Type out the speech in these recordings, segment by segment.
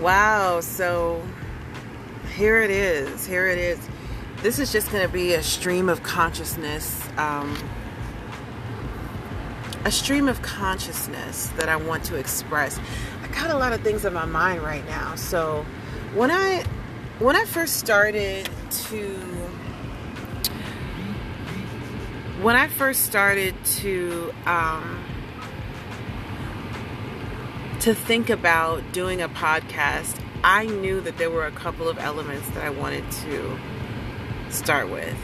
Wow, so here it is. Here it is. This is just going to be a stream of consciousness. Um, a stream of consciousness that I want to express. I got a lot of things in my mind right now. So when I when I first started to when I first started to um, to think about doing a podcast, I knew that there were a couple of elements that I wanted to start with.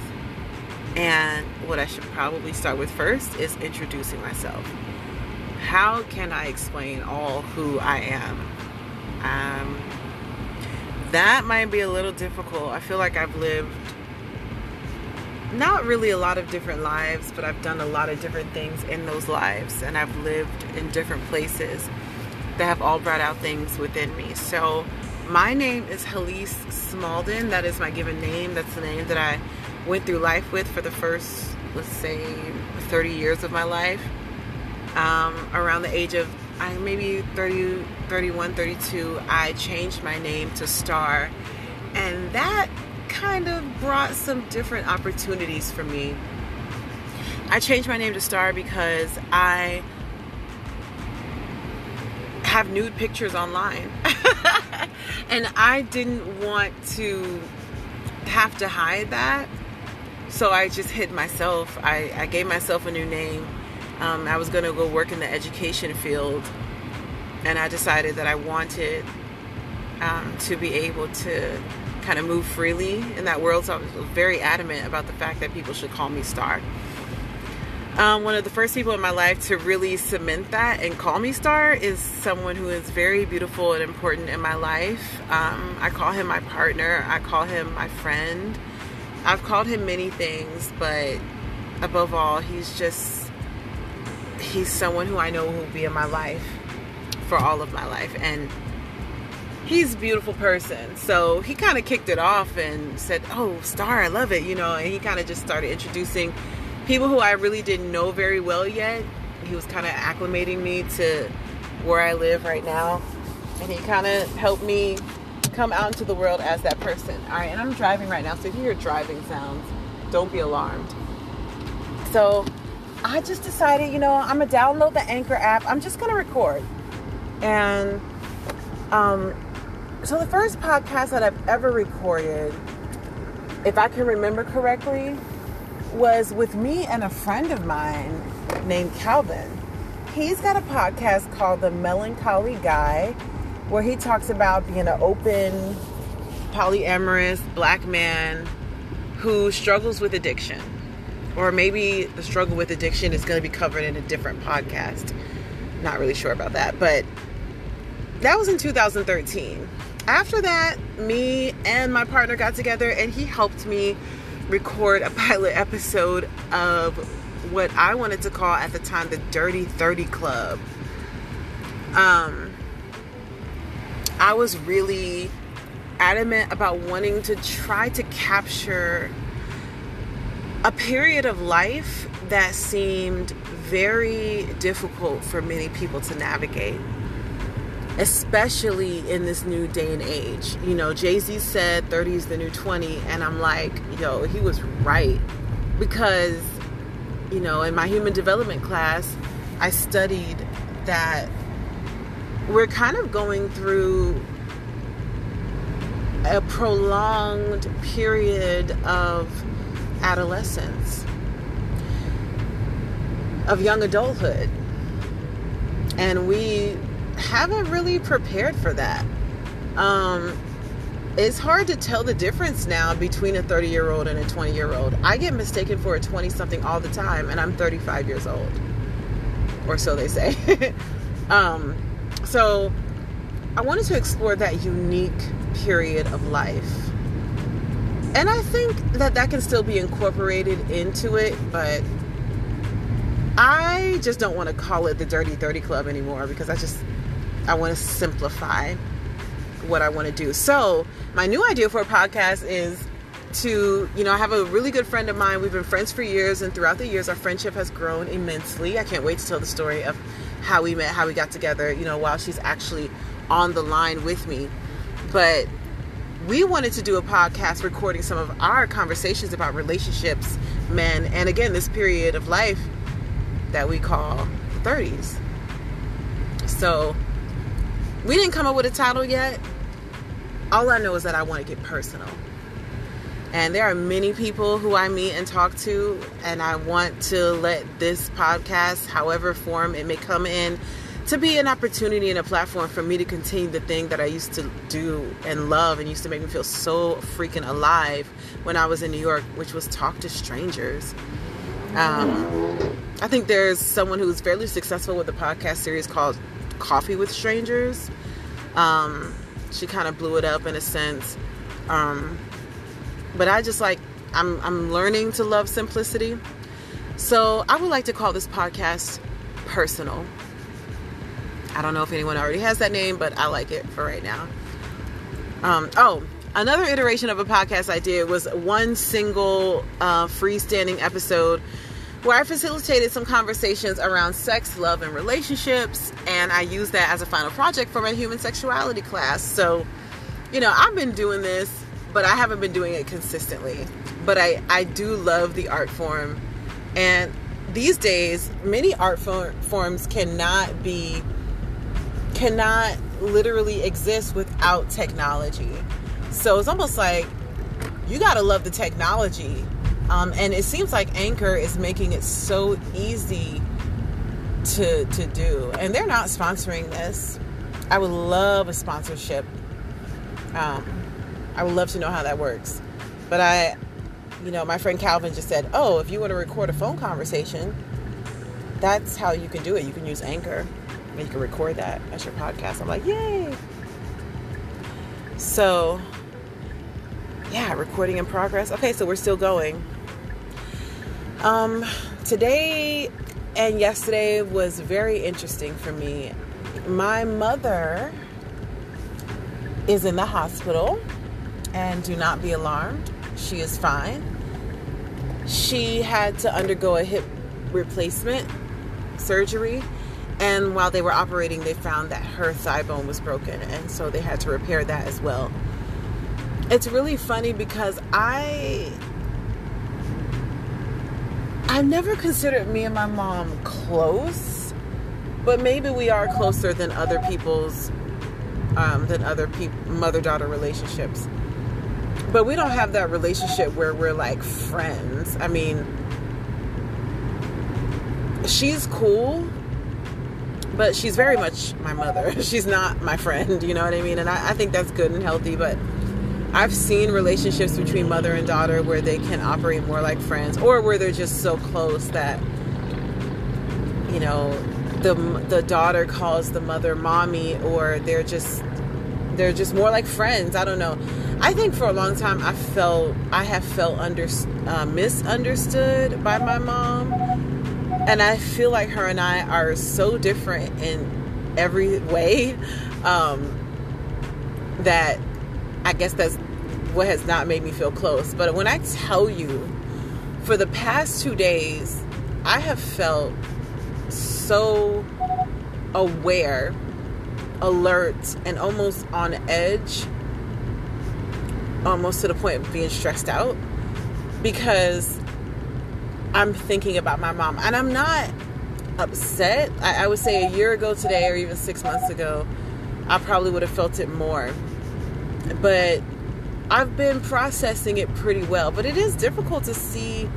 And what I should probably start with first is introducing myself. How can I explain all who I am? Um, that might be a little difficult. I feel like I've lived not really a lot of different lives, but I've done a lot of different things in those lives, and I've lived in different places that have all brought out things within me. So, my name is Halise Smalden. That is my given name. That's the name that I went through life with for the first, let's say, 30 years of my life. Um, around the age of I maybe 30, 31, 32, I changed my name to Star, and that kind of brought some different opportunities for me. I changed my name to Star because I have nude pictures online. and I didn't want to have to hide that. So I just hid myself. I, I gave myself a new name. Um, I was going to go work in the education field. And I decided that I wanted um, to be able to kind of move freely in that world. So I was very adamant about the fact that people should call me Star. Um, one of the first people in my life to really cement that and call me star is someone who is very beautiful and important in my life. Um, I call him my partner, I call him my friend. I've called him many things, but above all, he's just, he's someone who I know will be in my life for all of my life. And he's a beautiful person. So he kind of kicked it off and said, Oh, Star, I love it, you know, and he kind of just started introducing people who I really didn't know very well yet. He was kind of acclimating me to where I live right now. And he kind of helped me come out into the world as that person. All right, and I'm driving right now, so if you hear driving sounds, don't be alarmed. So I just decided, you know, I'm gonna download the Anchor app. I'm just gonna record. And um, so the first podcast that I've ever recorded, if I can remember correctly, was with me and a friend of mine named Calvin. He's got a podcast called The Melancholy Guy where he talks about being an open, polyamorous black man who struggles with addiction. Or maybe the struggle with addiction is going to be covered in a different podcast. Not really sure about that. But that was in 2013. After that, me and my partner got together and he helped me record a pilot episode of what I wanted to call at the time the Dirty 30 Club. Um, I was really adamant about wanting to try to capture a period of life that seemed very difficult for many people to navigate especially in this new day and age. You know, Jay Z said 30 is the new 20, and I'm like, yo, he was right. Because, you know, in my human development class, I studied that we're kind of going through a prolonged period of adolescence, of young adulthood. And we haven't really prepared for that. Um, it's hard to tell the difference now between a 30 year old and a 20 year old. I get mistaken for a 20 something all the time, and I'm 35 years old, or so they say. um, so I wanted to explore that unique period of life. And I think that that can still be incorporated into it, but I just don't want to call it the Dirty 30 Club anymore because I just I want to simplify what I want to do. So, my new idea for a podcast is to, you know, I have a really good friend of mine. We've been friends for years, and throughout the years, our friendship has grown immensely. I can't wait to tell the story of how we met, how we got together, you know, while she's actually on the line with me. But we wanted to do a podcast recording some of our conversations about relationships, men, and again, this period of life that we call 30s. So we didn't come up with a title yet. All I know is that I want to get personal. And there are many people who I meet and talk to, and I want to let this podcast, however form it may come in, to be an opportunity and a platform for me to continue the thing that I used to do and love and used to make me feel so freaking alive when I was in New York, which was talk to strangers. Um, I think there's someone who's fairly successful with a podcast series called Coffee with Strangers. Um, she kind of blew it up in a sense. Um, but I just like I'm I'm learning to love simplicity. So I would like to call this podcast personal. I don't know if anyone already has that name, but I like it for right now. Um, oh, another iteration of a podcast I did was one single uh, freestanding episode where I facilitated some conversations around sex, love, and relationships, and I used that as a final project for my human sexuality class. So, you know, I've been doing this but I haven't been doing it consistently. But I, I do love the art form. And these days, many art forms cannot be, cannot literally exist without technology. So it's almost like you got to love the technology. Um, and it seems like Anchor is making it so easy to, to do. And they're not sponsoring this. I would love a sponsorship. Um, I would love to know how that works. But I, you know, my friend Calvin just said, oh, if you want to record a phone conversation, that's how you can do it. You can use Anchor and you can record that as your podcast. I'm like, yay. So, yeah, recording in progress. Okay, so we're still going. Um, today and yesterday was very interesting for me. My mother is in the hospital and do not be alarmed. She is fine. She had to undergo a hip replacement surgery, and while they were operating, they found that her thigh bone was broken, and so they had to repair that as well. It's really funny because I I've never considered me and my mom close, but maybe we are closer than other people's um, than other people mother daughter relationships but we don't have that relationship where we're like friends. I mean, she's cool, but she's very much my mother. She's not my friend, you know what I mean? And I, I think that's good and healthy, but I've seen relationships between mother and daughter where they can operate more like friends or where they're just so close that, you know, the, the daughter calls the mother mommy or they're just they're just more like friends. I don't know. I think for a long time I felt I have felt under uh, misunderstood by my mom, and I feel like her and I are so different in every way um, that I guess that's what has not made me feel close. But when I tell you, for the past two days, I have felt so aware alert and almost on edge, almost to the point of being stressed out because I'm thinking about my mom. And I'm not upset. I, I would say a year ago today, or even six months ago, I probably would have felt it more. But I've been processing it pretty well. But it is difficult to see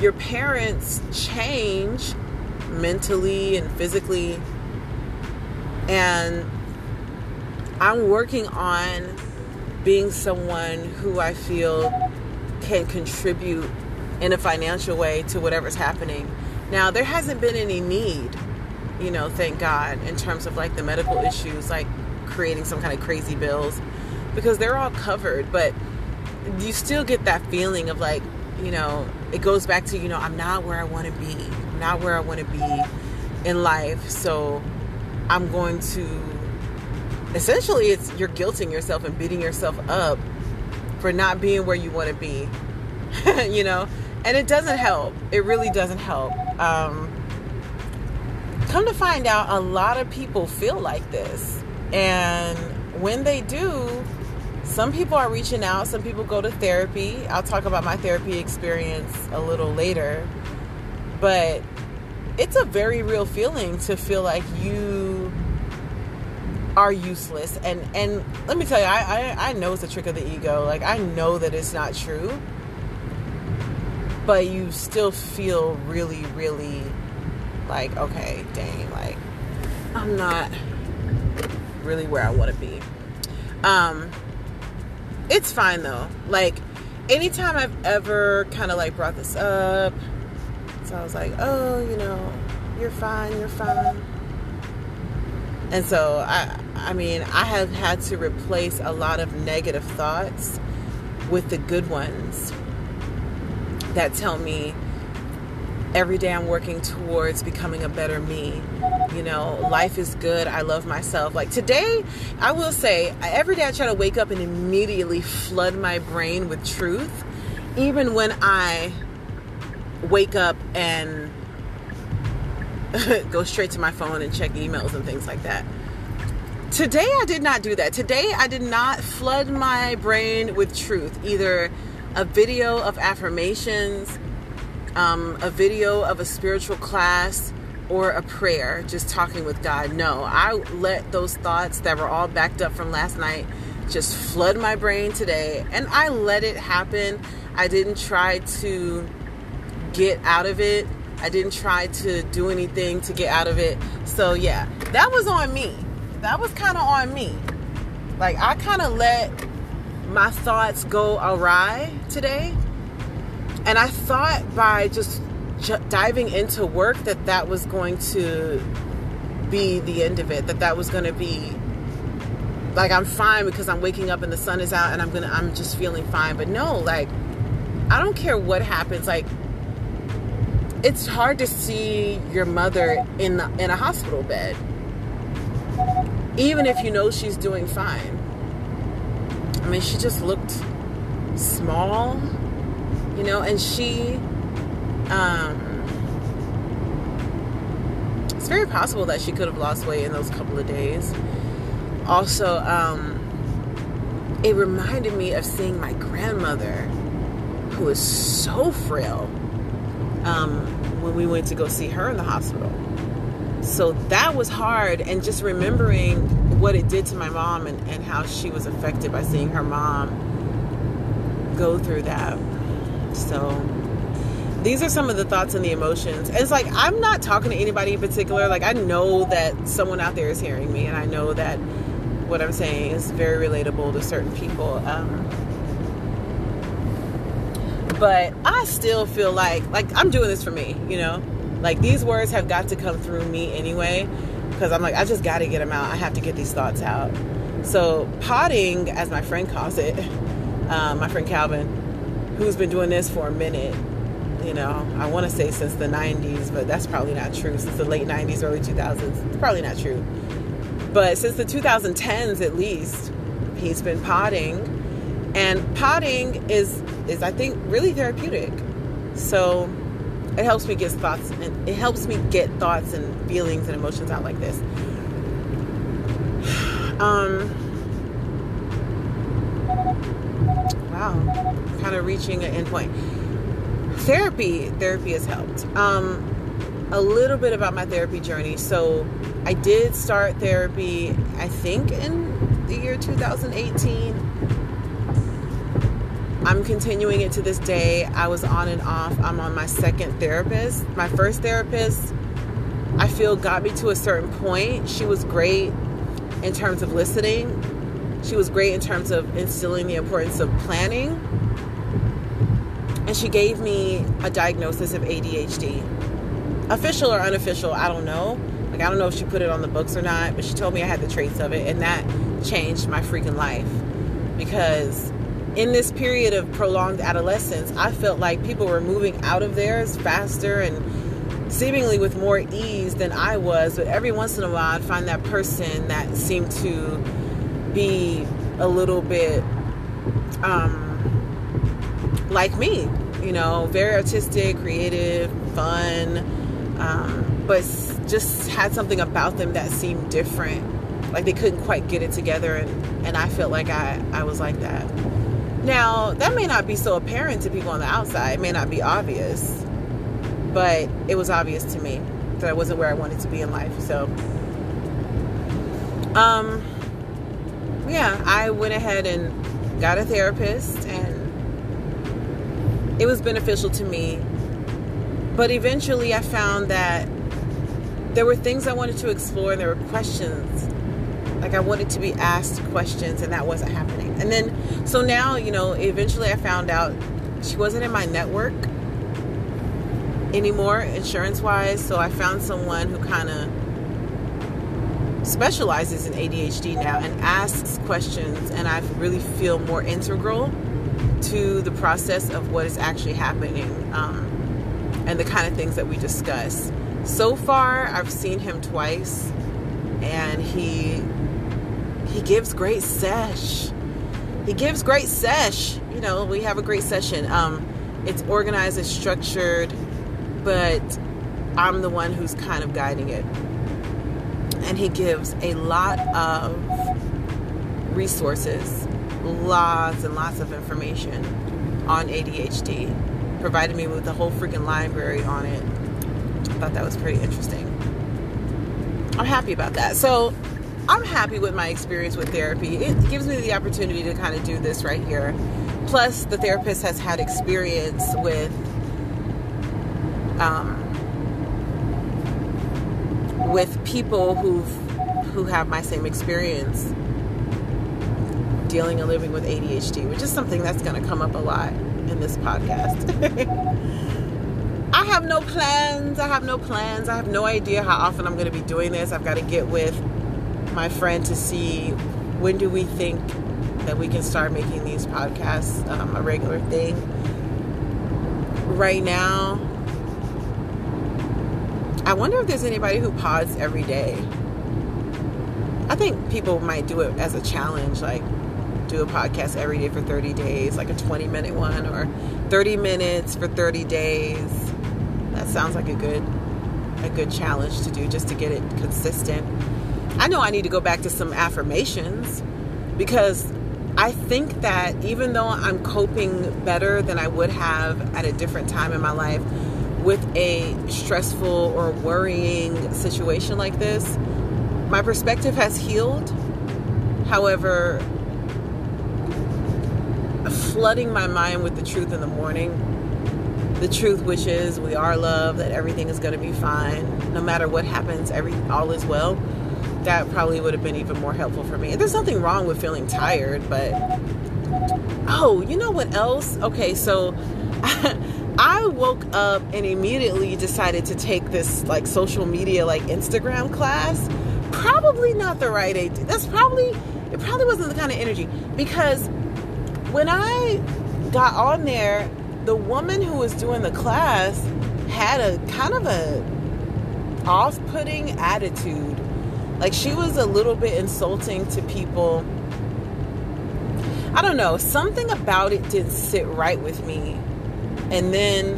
your parents change mentally and physically and I'm working on being someone who I feel can contribute in a financial way to whatever's happening. Now, there hasn't been any need, you know, thank God, in terms of like the medical issues, like creating some kind of crazy bills, because they're all covered. But you still get that feeling of like, you know, it goes back to, you know, I'm not where I want to be, I'm not where I want to be in life. So I'm going to essentially it's you're guilting yourself and beating yourself up for not being where you want to be. you know? And it doesn't help. It really doesn't help. Um come to find out, a lot of people feel like this. And when they do, some people are reaching out, some people go to therapy. I'll talk about my therapy experience a little later. But it's a very real feeling to feel like you are useless. And and let me tell you I, I i know it's a trick of the ego. Like i know that it's not true. But you still feel really really like okay dang like i'm not really where i want to be. Um it's fine though. Like anytime i've ever kind of like brought this up so i was like oh you know you're fine you're fine. And so i i mean i have had to replace a lot of negative thoughts with the good ones that tell me every day I'm working towards becoming a better me. You know, life is good. I love myself. Like today, I will say, every day I try to wake up and immediately flood my brain with truth, even when I wake up and go straight to my phone and check emails and things like that. Today, I did not do that. Today, I did not flood my brain with truth, either a video of affirmations, um, a video of a spiritual class, or a prayer, just talking with God. No, I let those thoughts that were all backed up from last night just flood my brain today, and I let it happen. I didn't try to get out of it. I didn't try to do anything to get out of it. So, yeah, that was on me. That was kind of on me. Like, I kind of let my thoughts go awry today. And I thought by just diving into work that that was going to be the end of it, that that was going to be like I'm fine because I'm waking up and the sun is out and I'm going to I'm just feeling fine. But no, like I don't care what happens like it's hard to see your mother in the, in a hospital bed even if you know she's doing fine I mean, she just looked small, you know, and she, um, it's very possible that she could have lost weight in those couple of days. Also, um, it reminded me of seeing my grandmother, who is so frail, um, when we went to go see her in the hospital. So that was hard, and just remembering what it did to my mom and, and how she was affected by seeing her mom go through that. So these are some of the thoughts and the emotions. It's like I'm not talking to anybody in particular. Like I know that someone out there is hearing me, and I know that what I'm saying is very relatable to certain people. Um, but I still feel like like I'm doing this for me, you know. Like these words have got to come through me anyway because I'm like, I just got to get them out. I have to get these thoughts out. So, potting, as my friend calls it, um, my friend Calvin, who's been doing this for a minute, you know, I want to say since the 90s, but that's probably not true. Since the late 90s, early 2000s, it's probably not true. But since the 2010s at least, he's been potting. And potting is, is I think, really therapeutic. So, it helps me get thoughts and it helps me get thoughts and feelings and emotions out like this um wow kind of reaching an end point therapy therapy has helped um a little bit about my therapy journey so i did start therapy i think in the year 2018 I'm continuing it to this day. I was on and off. I'm on my second therapist. My first therapist, I feel, got me to a certain point. She was great in terms of listening, she was great in terms of instilling the importance of planning. And she gave me a diagnosis of ADHD. Official or unofficial, I don't know. Like, I don't know if she put it on the books or not, but she told me I had the traits of it, and that changed my freaking life because in this period of prolonged adolescence, I felt like people were moving out of theirs faster and seemingly with more ease than I was. But every once in a while, I'd find that person that seemed to be a little bit um, like me, you know, very artistic, creative, fun, um, but just had something about them that seemed different. Like they couldn't quite get it together, and, and I felt like I, I was like that. Now, that may not be so apparent to people on the outside, it may not be obvious, but it was obvious to me that I wasn't where I wanted to be in life. So, um, yeah, I went ahead and got a therapist, and it was beneficial to me. But eventually, I found that there were things I wanted to explore, and there were questions. Like I wanted to be asked questions, and that wasn't happening. And then, so now, you know, eventually I found out she wasn't in my network anymore, insurance wise. So I found someone who kind of specializes in ADHD now and asks questions, and I really feel more integral to the process of what is actually happening um, and the kind of things that we discuss. So far, I've seen him twice, and he he gives great sesh. He gives great sesh. You know, we have a great session. Um, it's organized, it's structured, but I'm the one who's kind of guiding it and he gives a lot of resources, lots and lots of information on ADHD. Provided me with a whole freaking library on it. I thought that was pretty interesting. I'm happy about that. So, I'm happy with my experience with therapy. It gives me the opportunity to kind of do this right here. Plus, the therapist has had experience with um, with people who who have my same experience dealing and living with ADHD, which is something that's going to come up a lot in this podcast. I have no plans. I have no plans. I have no idea how often I'm going to be doing this. I've got to get with my friend to see when do we think that we can start making these podcasts um, a regular thing. Right now, I wonder if there's anybody who pods every day. I think people might do it as a challenge, like do a podcast every day for 30 days, like a 20 minute one, or 30 minutes for 30 days. That sounds like a good a good challenge to do just to get it consistent. I know I need to go back to some affirmations because I think that even though I'm coping better than I would have at a different time in my life, with a stressful or worrying situation like this, my perspective has healed. However, flooding my mind with the truth in the morning, the truth which is we are loved, that everything is going to be fine, no matter what happens, every all is well. That probably would have been even more helpful for me. And there's nothing wrong with feeling tired, but oh, you know what else? Okay, so I woke up and immediately decided to take this like social media like Instagram class. Probably not the right idea. That's probably it probably wasn't the kind of energy because when I got on there, the woman who was doing the class had a kind of a off-putting attitude. Like she was a little bit insulting to people. I don't know, something about it didn't sit right with me and then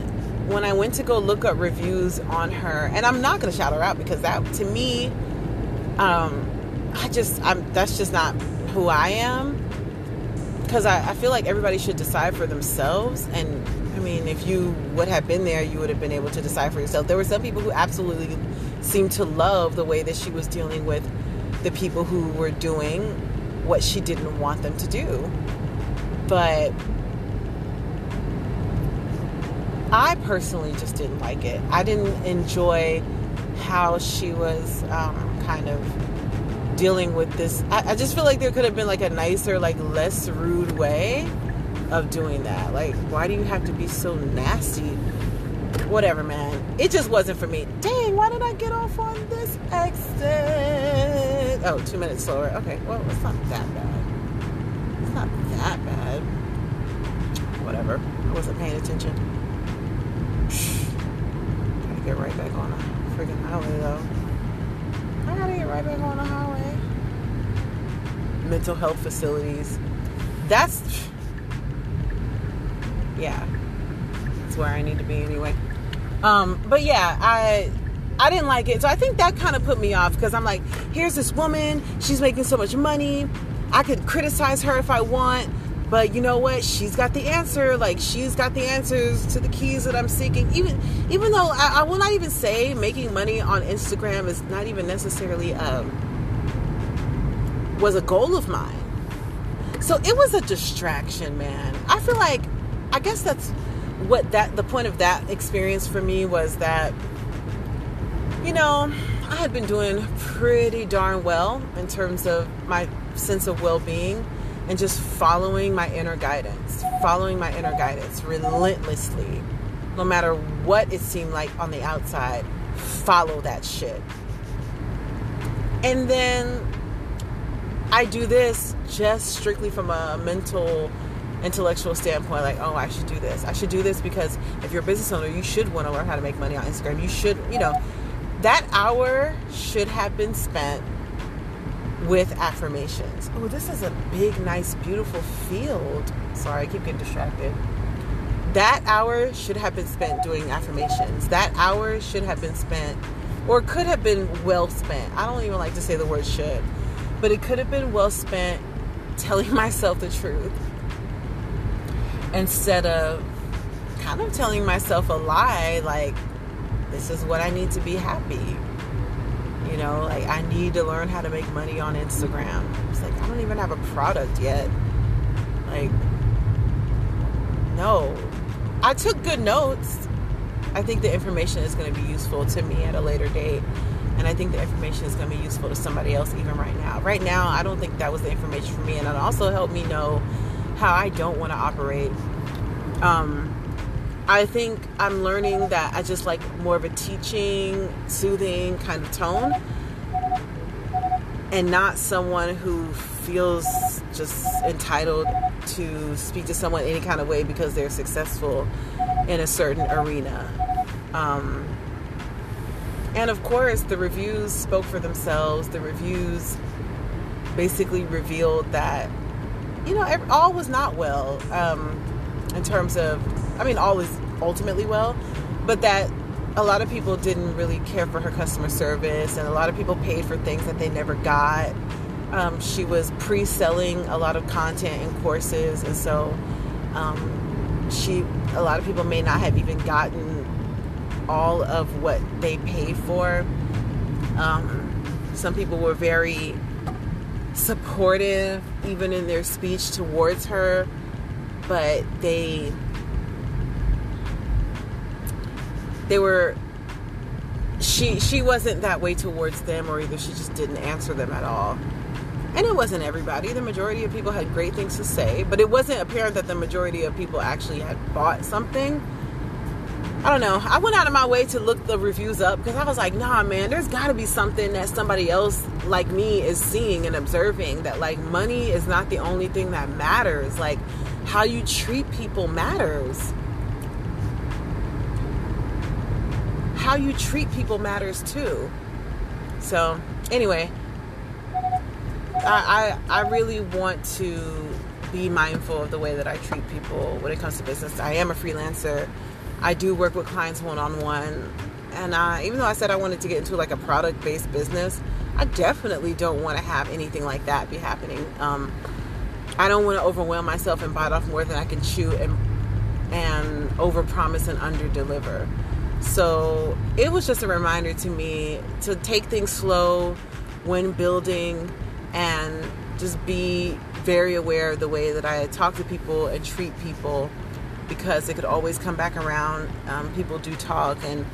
when I went to go look up reviews on her, and I'm not going to shout her out because that to me, um, I just I'm that's just not who I am. Because I, I feel like everybody should decide for themselves. And I mean, if you would have been there, you would have been able to decide for yourself. There were some people who absolutely seemed to love the way that she was dealing with the people who were doing what she didn't want them to do. But I personally just didn't like it. I didn't enjoy how she was um, kind of dealing with this. I, I, just feel like there could have been like a nicer, like less rude way of doing that. Like, why do you have to be so nasty? Whatever, man. It just wasn't for me. Dang, why did I get off on this exit? Oh, two minutes slower. Okay, well, it's not that bad. It's not that bad. Whatever. I wasn't paying attention Gotta get right back on the freaking highway though. I gotta get right back on the highway. Mental health facilities. That's yeah. That's where I need to be anyway. Um, but yeah, I I didn't like it. So I think that kind of put me off because I'm like, here's this woman, she's making so much money. I could criticize her if I want, but you know what? She's got the answer. Like she's got the answers to the keys that I'm seeking. Even even though I, I will not even say making money on Instagram is not even necessarily um was a goal of mine. So it was a distraction, man. I feel like I guess that's what that the point of that experience for me was that you know, I had been doing pretty darn well in terms of my sense of well-being and just following my inner guidance, following my inner guidance relentlessly. No matter what it seemed like on the outside, follow that shit. And then I do this just strictly from a mental intellectual standpoint like oh i should do this. I should do this because if you're a business owner you should want to learn how to make money on instagram. You should you know that hour should have been spent with affirmations. Oh this is a big nice beautiful field. Sorry i keep getting distracted. That hour should have been spent doing affirmations. That hour should have been spent or could have been well spent. I don't even like to say the word should but it could have been well spent telling myself the truth instead of kind of telling myself a lie like this is what I need to be happy. You know, like I need to learn how to make money on Instagram. It's like I don't even have a product yet. Like no. I took good notes. I think the information is going to be useful to me at a later date. And I think the information is going to be useful to somebody else even right now. Right now, I don't think that was the information for me. And it also helped me know how I don't want to operate. Um, I think I'm learning that I just like more of a teaching, soothing kind of tone, and not someone who feels just entitled to speak to someone any kind of way because they're successful in a certain arena. Um, and of course, the reviews spoke for themselves. The reviews basically revealed that you know, all was not well um, in terms of, I mean, all is ultimately well, but that a lot of people didn't really care for her customer service, and a lot of people paid for things that they never got. Um, she was pre selling a lot of content and courses, and so um, she, a lot of people may not have even gotten all of what they paid for. Um, some people were very supportive even in their speech towards her but they they were she she wasn't that way towards them or either. She just didn't answer them at all. And it wasn't everybody. The majority of people had great things to say but it wasn't apparent that the majority of people actually had bought something I don't know. I went out of my way to look the reviews up because I was like, nah, man, there's got to be something that somebody else like me is seeing and observing that like money is not the only thing that matters. Like how you treat people matters. How you treat people matters too. So, anyway, I, I, I really want to be mindful of the way that I treat people when it comes to business. I am a freelancer I do work with clients one on one. And uh, even though I said I wanted to get into like a product based business, I definitely don't want to have anything like that be happening. Um, I don't want to overwhelm myself and bite off more than I can chew and and overpromise and underdeliver. So it was just a reminder to me to take things slow when building and just be very aware of the way that I talk to people and treat people because it could always come back around. Um, people do talk, and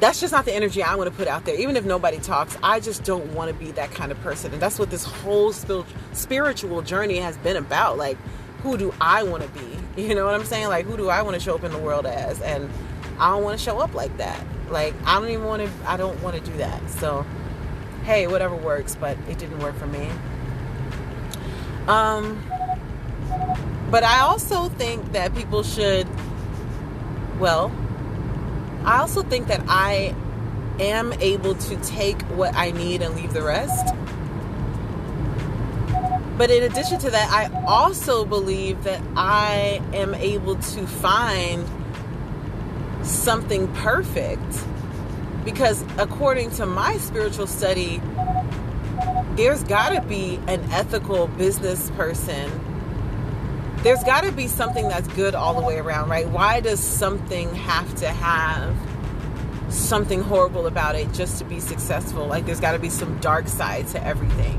that's just not the energy I want to put out there. Even if nobody talks, I just don't want to be that kind of person. And that's what this whole spiritual journey has been about. Like, who do I want to be? You know what I'm saying? Like, who do I want to show up in the world as? And I don't want to show up like that. Like, I don't even want to, I don't want to do that. So, hey, whatever works, but it didn't work for me. Um, but I also think that people should, well, I also think that I am able to take what I need and leave the rest. But in addition to that, I also believe that I am able to find something perfect because according to my spiritual study, there's got to be an ethical business person. There's got to be something that's good all the way around, right? Why does something have to have something horrible about it just to be successful? Like there's got to be some dark side to everything.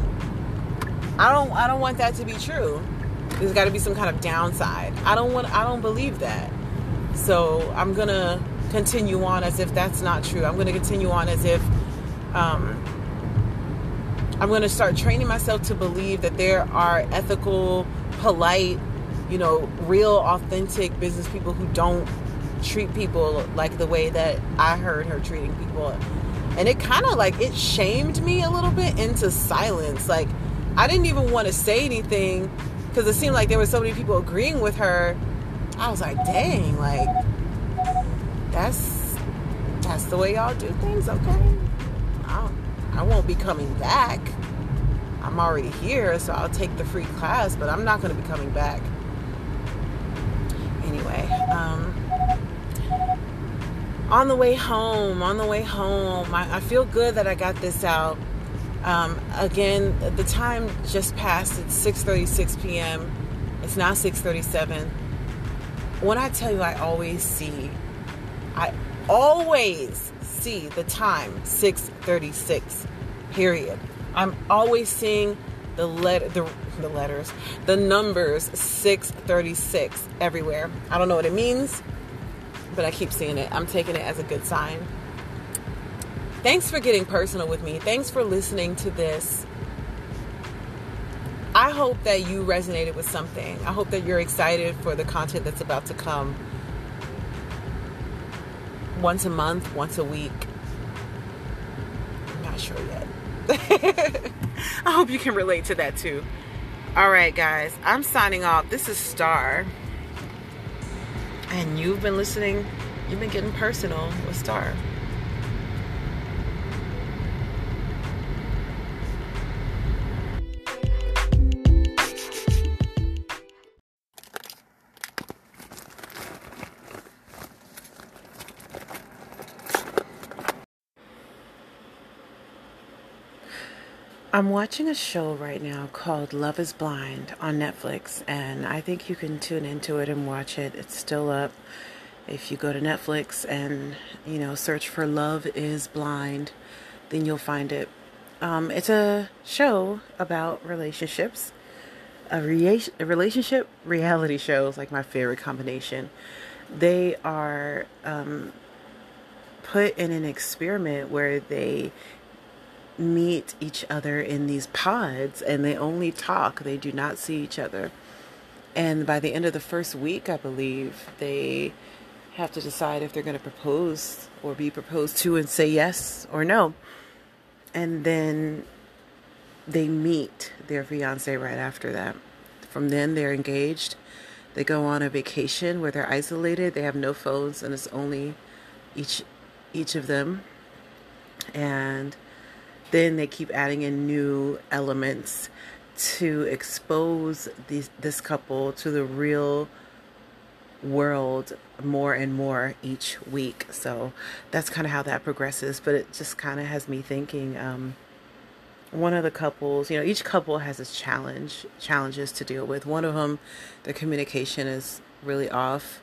I don't I don't want that to be true. There's got to be some kind of downside. I don't want I don't believe that. So, I'm going to continue on as if that's not true. I'm going to continue on as if um, I'm going to start training myself to believe that there are ethical, polite, you know, real, authentic business people who don't treat people like the way that I heard her treating people. And it kind of like it shamed me a little bit into silence. Like I didn't even want to say anything because it seemed like there were so many people agreeing with her. I was like, dang, like that's that's the way y'all do things, okay? I, I won't be coming back. I'm already here, so I'll take the free class, but I'm not going to be coming back. Anyway, um, on the way home, on the way home, I, I feel good that I got this out. Um, again, the time just passed. It's 6:36 p.m. It's now 6:37. When I tell you, I always see I always see the time 636 period i'm always seeing the letter the, the letters. The numbers 636 everywhere. I don't know what it means but i keep seeing it. I'm taking it as a good sign. Thanks for getting personal with me. Thanks for listening to this. I hope that you resonated with something. I hope that you're excited for the content that's about to come. Once a month, once a week. I'm not sure yet. I hope you can relate to that too. All right, guys, I'm signing off. This is Star. And you've been listening, you've been getting personal with Star. I'm watching a show right now called Love is Blind on Netflix, and I think you can tune into it and watch it. It's still up. If you go to Netflix and, you know, search for Love is Blind, then you'll find it. Um, it's a show about relationships. A, rea- a relationship reality show is like my favorite combination. They are um, put in an experiment where they meet each other in these pods and they only talk, they do not see each other. And by the end of the first week, I believe, they have to decide if they're going to propose or be proposed to and say yes or no. And then they meet their fiance right after that. From then, they're engaged. They go on a vacation where they're isolated. They have no phones, and it's only each each of them. And then they keep adding in new elements to expose these, this couple to the real world more and more each week. So that's kind of how that progresses. But it just kind of has me thinking. Um, one of the couples, you know, each couple has its challenge challenges to deal with. One of them, their communication is really off.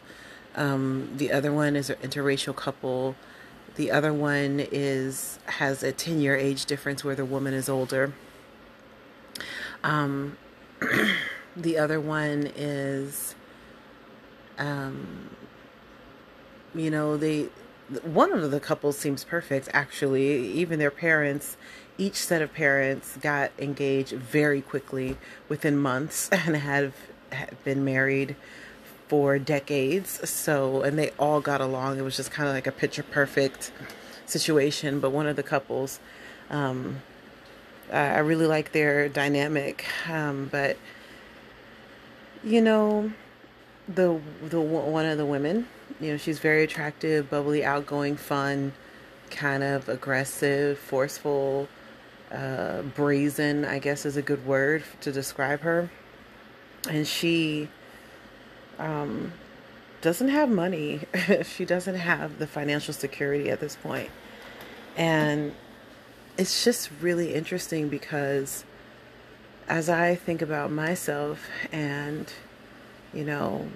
Um, the other one is an interracial couple the other one is has a 10 year age difference where the woman is older. Um, the other one is, um, you know, they one of the couples seems perfect actually. Even their parents, each set of parents got engaged very quickly within months and have, have been married for decades. So, and they all got along. It was just kind of like a picture perfect situation. But one of the couples, um, I really like their dynamic. Um, but you know, the the one of the women, you know, she's very attractive, bubbly, outgoing, fun, kind of aggressive, forceful, uh, brazen. I guess is a good word to describe her. And she um, doesn't have money. she doesn't have the financial security at this point. And it's just really interesting because as I think about myself and, you know,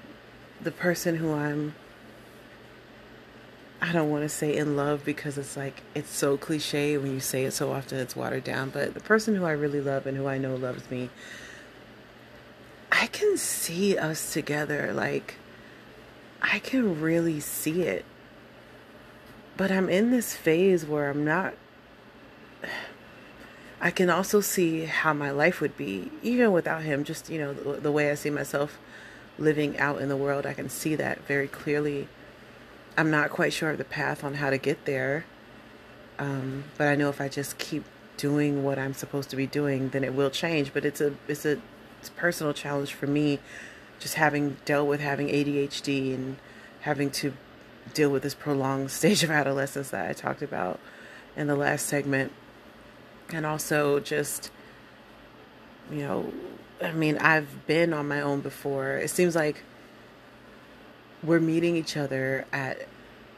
the person who I'm, I don't want to say in love because it's like, it's so cliche when you say it so often, it's watered down, but the person who I really love and who I know loves me, I can see us together. Like, I can really see it. But I'm in this phase where I'm not I can also see how my life would be, even without him, just, you know, the, the, way I see myself living out in the world. I can see that very clearly. I'm not quite sure of the path on how to get there. Um, but I know if I just keep doing what I'm supposed to be doing, then it will change. But it's a, it's a, it's a personal challenge for me, just having dealt with having ADHD and having to deal with this prolonged stage of adolescence that I talked about in the last segment. And also just you know i mean i've been on my own before. It seems like we're meeting each other at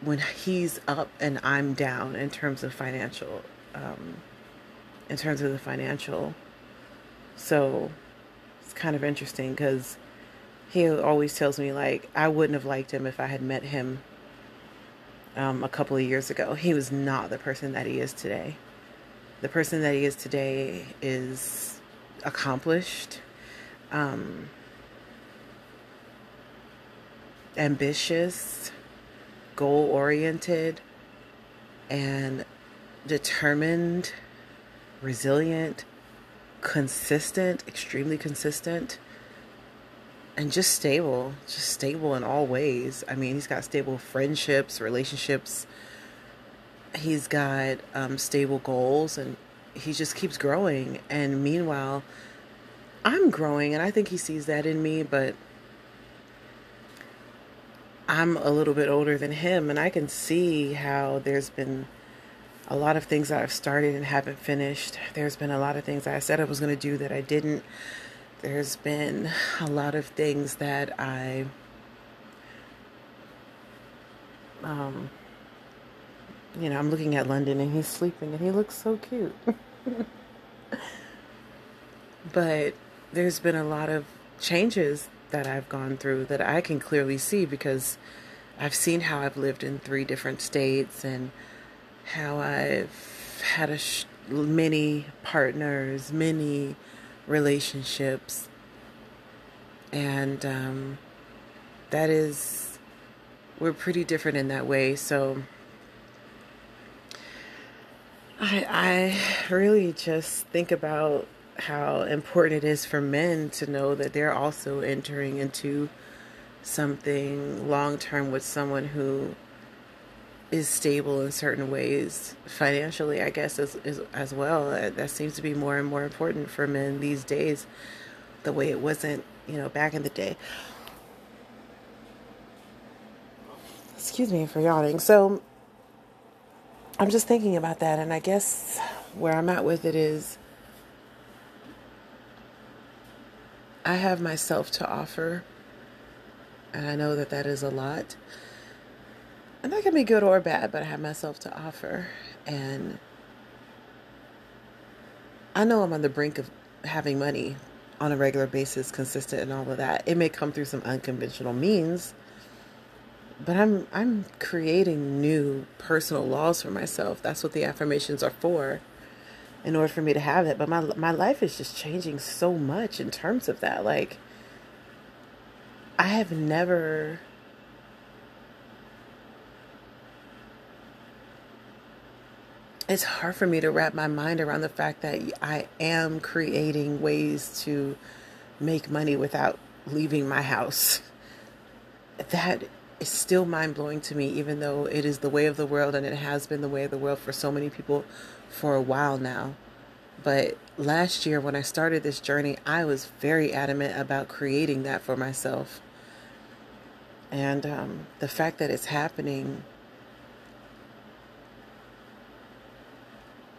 when he's up and i'm down in terms of financial um, in terms of the financial. So kind of interesting because he always tells me like i wouldn't have liked him if i had met him um, a couple of years ago. He was not the person that he is today. The person that he is today is accomplished, um, ambitious, goal oriented, and determined, resilient, consistent, extremely consistent, and just stable, just stable in all ways. I mean, he's got stable friendships, relationships, he's got um, stable goals and he just keeps growing. And meanwhile, I'm growing, and I think he sees that in me, but I'm a little bit older than him, and I can see how there's been a lot of things that I've started and haven't finished. There's been a lot of things that I said I was going to do that I didn't. There's been a lot of things that I um, you know, I'm looking at London and he's sleeping and he looks so cute. but there's been a lot of changes that I've gone through that I can clearly see because I've seen how I've lived in three different states and how I've had a sh- many partners, many relationships, and um, that is we're pretty different in that way. So I, I really just think about how important it is for men to know that they're also entering into something long term with someone who is stable in certain ways financially i guess as, as, as well. Uh, that seems to be more and more important for men these days the way it wasn't you know back in the day. Excuse me for yawning. So I'm just thinking about that, and I guess where I'm at with it is I have myself to offer, and I know that that is a lot. And that can be good or bad, but I have myself to offer, and I know I'm on the brink of having money on a regular basis, consistent, and all of that. It may come through some unconventional means but I'm I'm creating new personal laws for myself. That's what the affirmations are for in order for me to have it. But my my life is just changing so much in terms of that. Like I have never it's hard for me to wrap my mind around the fact that I am creating ways to make money without leaving my house. That is still mind blowing to me, even though it is the way of the world and it has been the way of the world for so many people for a while now. But last year, when I started this journey, I was very adamant about creating that for myself. And um, the fact that it's happening,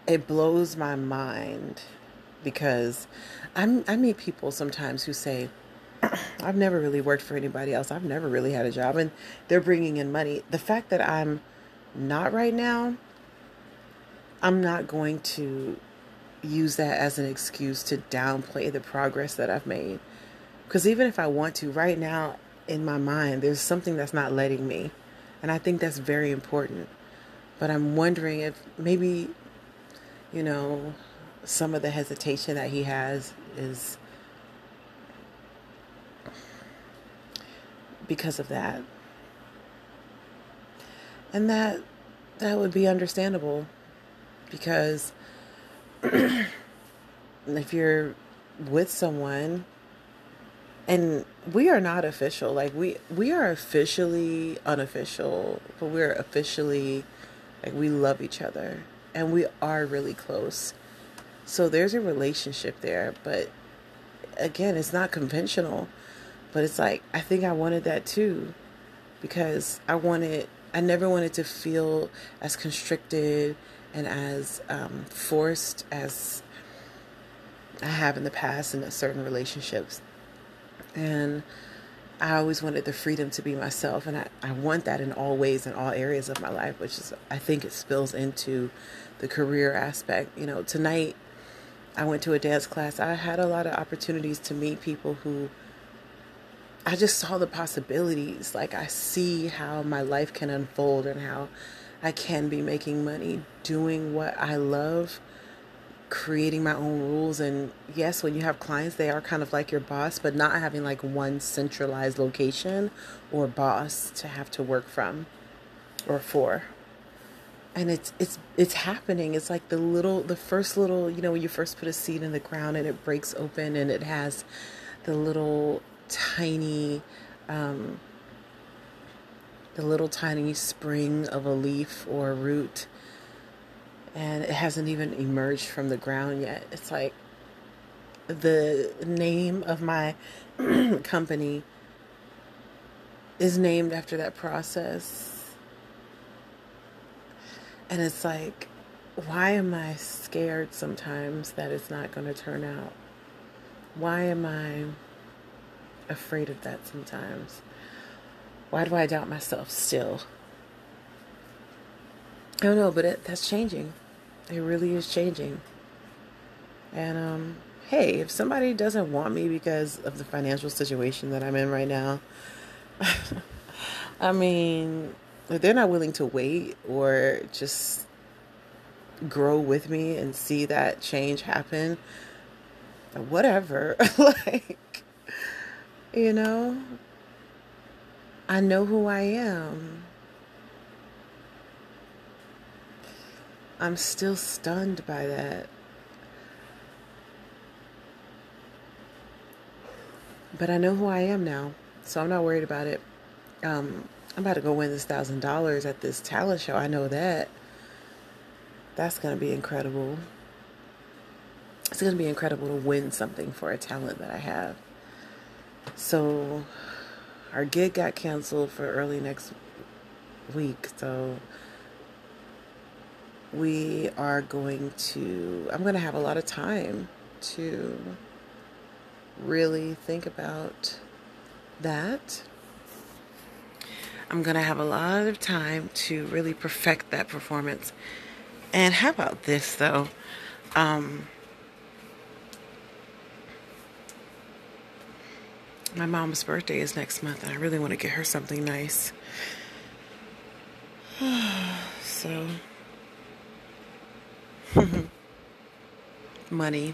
it blows my mind because I'm, I meet people sometimes who say, I've never really worked for anybody else. I've never really had a job and they're bringing in money. The fact that I'm not right now, I'm not going to use that as an excuse to downplay the progress that I've made. Because even if I want to, right now in my mind, there's something that's not letting me. And I think that's very important. But I'm wondering if maybe, you know, some of the hesitation that he has is because of that. And that that would be understandable because if you're with someone and we are not official like we we are officially unofficial but we're officially like we love each other and we are really close so there's a relationship there but again it's not conventional but it's like i think i wanted that too because i wanted i never wanted to feel as constricted and as um, forced as I have in the past in certain relationships. And I always wanted the freedom to be myself, and I, I want that in all ways, in all areas of my life, which is, I think it spills into the career aspect. You know, tonight I went to a dance class. I had a lot of opportunities to meet people who I just saw the possibilities. Like, I see how my life can unfold and how I can be making money doing what I love, creating my own rules. And yes, when you have clients, they are kind of like your boss, but not having like one centralized location or boss to have to work from or for. And it's it's it's happening. It's like the little the first little, you know, when you first put a seed in the ground and it breaks open and it has the little tiny um the little tiny spring of a leaf or a root and it hasn't even emerged from the ground yet. It's like the name of my company is named after that process. And it's like, why am I scared sometimes that it's not going to turn out? Why am I afraid of that sometimes? Why do I doubt myself still? I don't know, but it, that's changing. It really is changing. And um, hey, if somebody doesn't want me because of the financial situation that I'm in right now, I mean, if they're not willing to wait or just grow with me and see that change happen, whatever. like, you know, I know who I am. I'm still stunned by that. But I know who I am now, so I'm not worried about it. Um, I'm about to go win this thousand dollars at this talent show. I know that. That's to be incredible. It's to be incredible to win something for a talent that I have. So our gig got canceled for early next week, so we are going to I'm going to have a lot of time to really think about that. I'm going to have a lot of time to really perfect that performance. And how about this though? Um, My mom's birthday is next month, and I really want to get her something nice. so, money.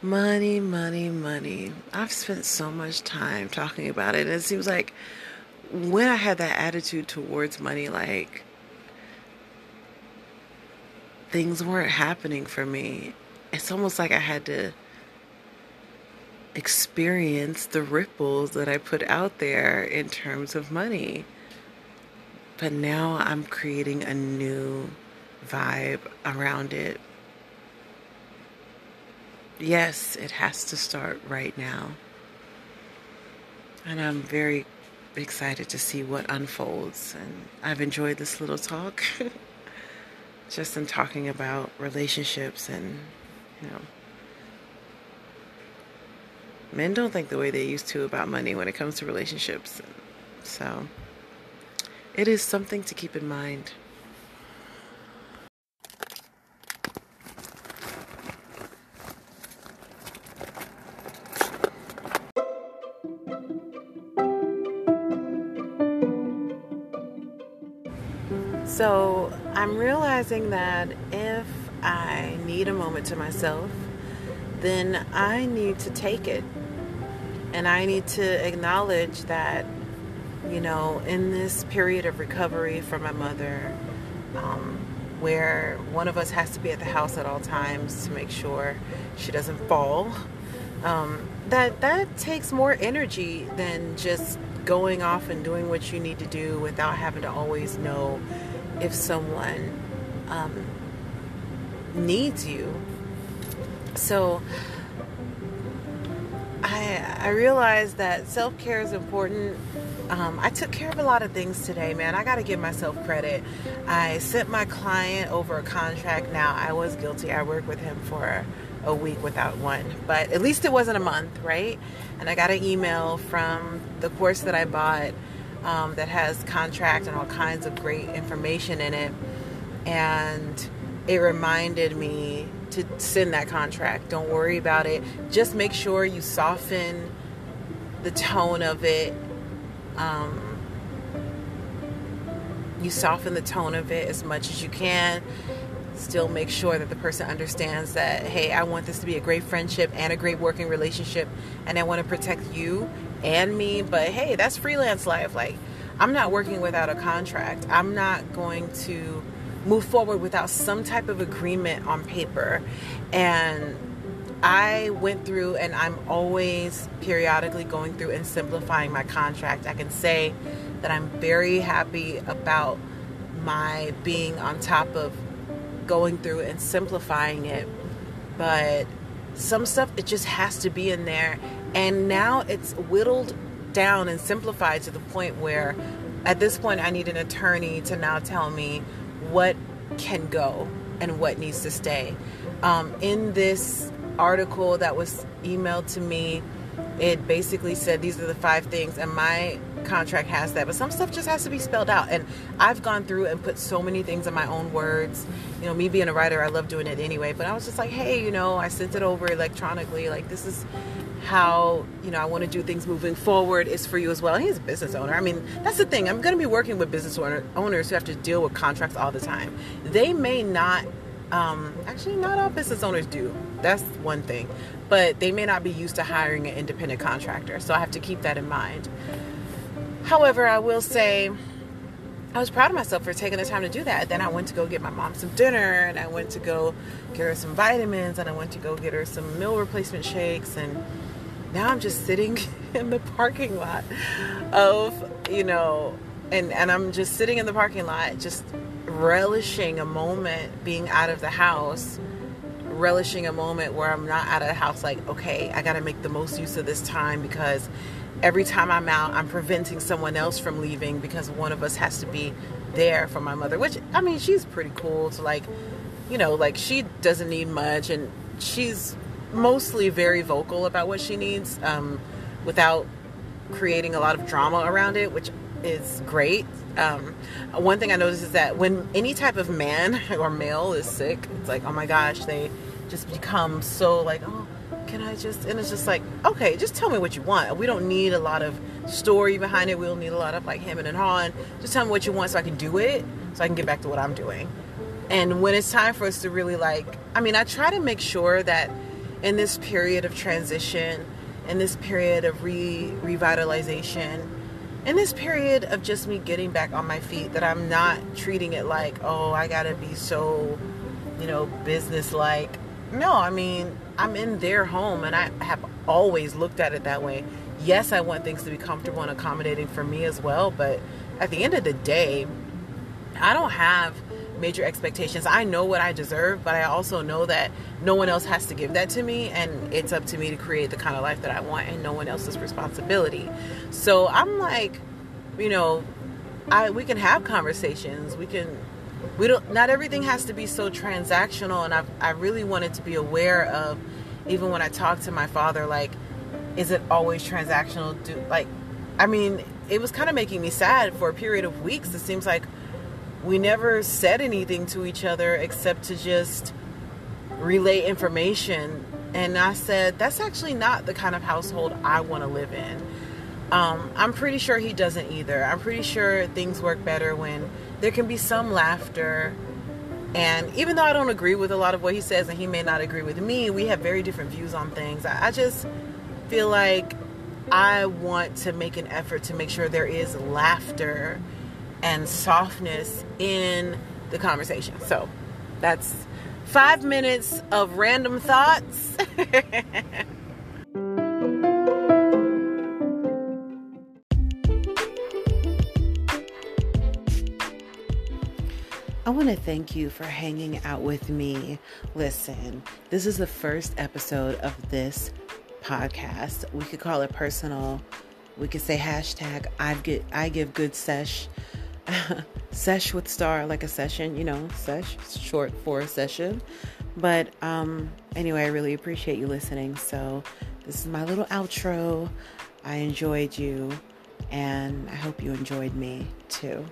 Money, money, money. I've spent so much time talking about it. And it seems like when I had that attitude towards money, like things weren't happening for me. It's almost like I had to experience the ripples that I put out there in terms of money. But now I'm creating a new vibe around it. Yes, it has to start right now. And I'm very excited to see what unfolds. And I've enjoyed this little talk. Just in talking about relationships and, you know, men don't think the way they used to about money when it comes to relationships. So it is something to keep in mind. Realizing that if I need a moment to myself, then I need to take it. And I need to acknowledge that, you know, in this period of recovery from my mother, um, where one of us has to be at the house at all times to make sure she doesn't fall, um, that that takes more energy than just going off and doing what you need to do without having to always know if someone um, needs you. So I I realized that self care is important. Um, I took care of a lot of things today, man. I got to give myself credit. I sent my client over a contract. Now I was guilty. I worked with him for a week without one, but at least it wasn't a month, right? And I got an email from the course that I bought um, that has contract and all kinds of great information in it, and it reminded me to send that contract. Don't worry about it. Just make sure you soften the tone of it. Um, you soften the tone of it as much as you can. Still make sure that the person understands that, hey, I want this to be a great friendship and a great working relationship, and I want to protect you and me. But hey, that's freelance life. Like, I'm not working without a contract. I'm not going to move forward without some type of agreement on paper. And I went through and I'm always periodically going through and simplifying my contract. I can say that I'm very happy about my being on top of going through and simplifying it. But some stuff it just has to be in there and now it's whittled down and simplified to the point where at this point I need an attorney to now tell me what can go and what needs to stay. Um, in this article that was emailed to me, it basically said these are the five things, and my contract has that, but some stuff just has to be spelled out. And I've gone through and put so many things in my own words. You know, me being a writer, I love doing it anyway, but I was just like, hey, you know, I sent it over electronically. Like, this is how you know I want to do things moving forward is for you as well. And he's a business owner. I mean, that's the thing. I'm going to be working with business owner, owners who have to deal with contracts all the time. They may not. Um, actually, not all business owners do. That's one thing, but they may not be used to hiring an independent contractor. So I have to keep that in mind. However, I will say. I was proud of myself for taking the time to do that. Then I went to go get my mom some dinner, and I went to go get her some vitamins, and I went to go get her some meal replacement shakes, and now I'm just sitting in the parking lot of, you know, and, and I'm just sitting in the parking lot, just relishing a moment being out of the house, relishing a moment where I'm not out of the house, like, okay, I got to make the most use of this time because every time I'm out, I'm preventing someone else from leaving because one of us has to be there for my mother, which, I mean, she's pretty cool to like, you know, like she doesn't need much and she's mostly very vocal about what she needs um, without creating a lot of drama around it, which is great. Um, one thing I noticed is that when any type of man or male is sick, it's like, oh my gosh, they just become so like, oh, can I just, and it's just like, okay, just tell me what you want. We don't need a lot of story behind it. We don't need a lot of like hemming and hawing. Just tell me what you want so I can do it, so I can get back to what I'm doing. And when it's time for us to really like, I mean, I try to make sure that in this period of transition, in this period of re revitalization, in this period of just me getting back on my feet, that I'm not treating it like, oh, I gotta be so, you know, business like. No, I mean, I'm in their home and I have always looked at it that way. Yes, I want things to be comfortable and accommodating for me as well, but at the end of the day, I don't have major expectations. I know what I deserve, but I also know that no one else has to give that to me, and it's up to me to create the kind of life that I want, and no one else's responsibility. So I'm like, you know, I we can have conversations. We can we don't not everything has to be so transactional and I I really wanted to be aware of even when I talk to my father like is it always transactional do like I mean it was kind of making me sad for a period of weeks it seems like we never said anything to each other except to just relay information. And I said, that's actually not the kind of household I want to live in. Um, I'm pretty sure he doesn't either. I'm pretty sure things work better when there can be some laughter. And even though I don't agree with a lot of what he says, and he may not agree with me, we have very different views on things. I, I just feel like I want to make an effort to make sure there is laughter and softness in the conversation. So that's five minutes of random thoughts. I want to thank you for hanging out with me. Listen, this is the first episode of this podcast. We could call it personal. We could say hashtag I get I give good sesh. sesh with star like a session, you know, sesh short for a session. But um anyway, I really appreciate you listening. So this is my little outro. I enjoyed you and I hope you enjoyed me too.